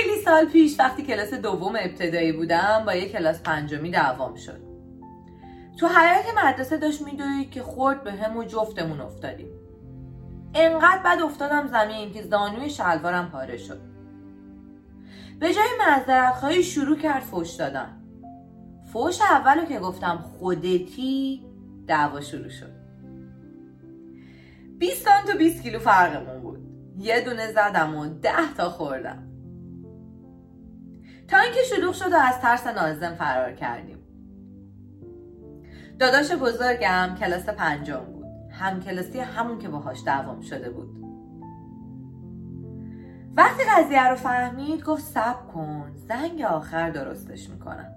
خیلی سال پیش وقتی کلاس دوم ابتدایی بودم با یک کلاس پنجمی دعوام شد. تو حیات مدرسه داشت میدوید که خورد به هم و جفتمون افتادیم. انقدر بد افتادم زمین که زانوی شلوارم پاره شد. به جای معذرت خواهی شروع کرد فوش دادن. فوش اولو که گفتم خودتی دعوا شروع شد. 20 تا 20 کیلو فرقمون بود. یه دونه زدم و ده تا خوردم. تا اینکه شلوغ شد و از ترس نازم فرار کردیم. داداش بزرگم کلاس پنجم بود. هم کلاسی همون که باهاش دعوام شده بود. وقتی قضیه رو فهمید گفت سب کن زنگ آخر درستش می‌کنم.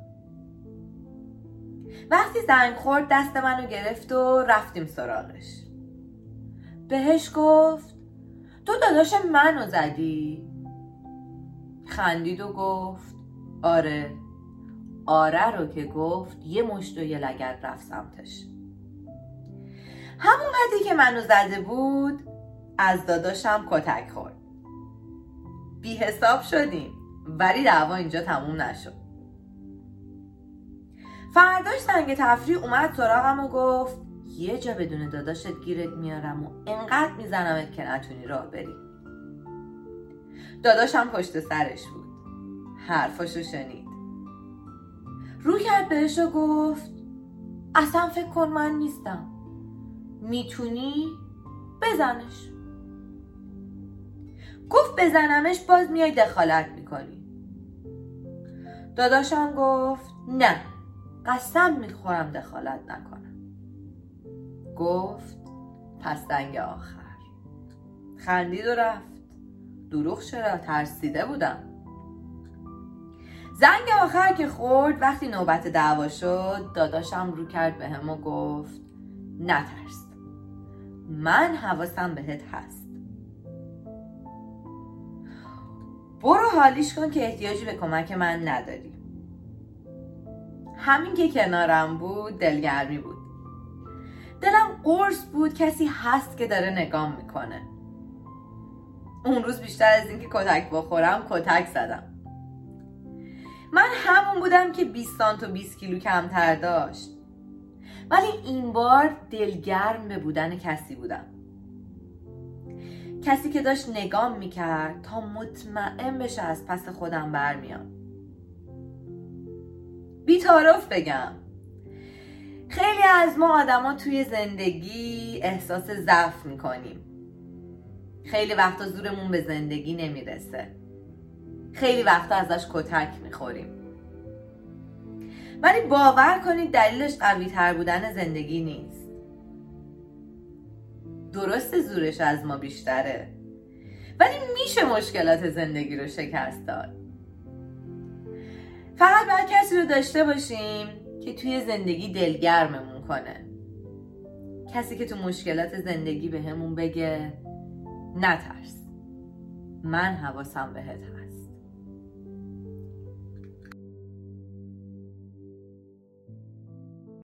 وقتی زنگ خورد دست منو گرفت و رفتیم سراغش. بهش گفت تو داداش منو زدی؟ خندید و گفت آره. آره رو که گفت یه مشت و یه لگت رفت سمتش. همون قدی که منو زده بود از داداشم کتک خورد. بی حساب شدیم ولی دعوا اینجا تموم نشد. فرداش زنگ تفریح اومد سراغم و گفت یه جا بدون داداشت گیرت میارم و انقدر میزنمت که نتونی راه بری. داداشم پشت سرش بود. حرفاشو شنید. رو کرد بهش و گفت اصلا فکر کن من نیستم. می‌تونی؟ بزنش. گفت بزنمش باز میای دخالت می‌کنی. داداشم گفت نه قسم می‌خورم دخالت نکنم. گفت پس دنگ آخر. خندید و رفت. دروغ چرا؟ ترسیده بودم. زنگ آخر که خورد وقتی نوبت دعوا شد داداشم رو کرد به هم و گفت نترس. من حواسم بهت هست. برو حالیش کن که احتیاجی به کمک من نداری. همین که کنارم بود دلگرمی بود. دلم قرص بود کسی هست که داره نگام می‌کنه. اون روز بیشتر از اینکه کتک بخورم کتک زدم. من همون بودم که 20 سانت و 20 کیلو کمتر داشت. ولی این بار دلگرم به بودن کسی بودم. کسی که داشت نگام می‌کرد تا مطمئن بشه از پس خودم برمیام. بیتارف بگم. خیلی از ما آدما توی زندگی احساس ضعف می‌کنیم. خیلی وقتا زورمون به زندگی نمی‌رسه. خیلی وقتا ازش کتک می‌خوریم. ولی باور کنید دلیلش قوی تر بودن زندگی نیست. درست زورش از ما بیشتره. ولی میشه مشکلات زندگی رو شکست داد. فقط باید کسی رو داشته باشیم که توی زندگی دلگرممون کنه. کسی که تو مشکلات زندگی به همون بگه نترس. من حواسم بهت هست.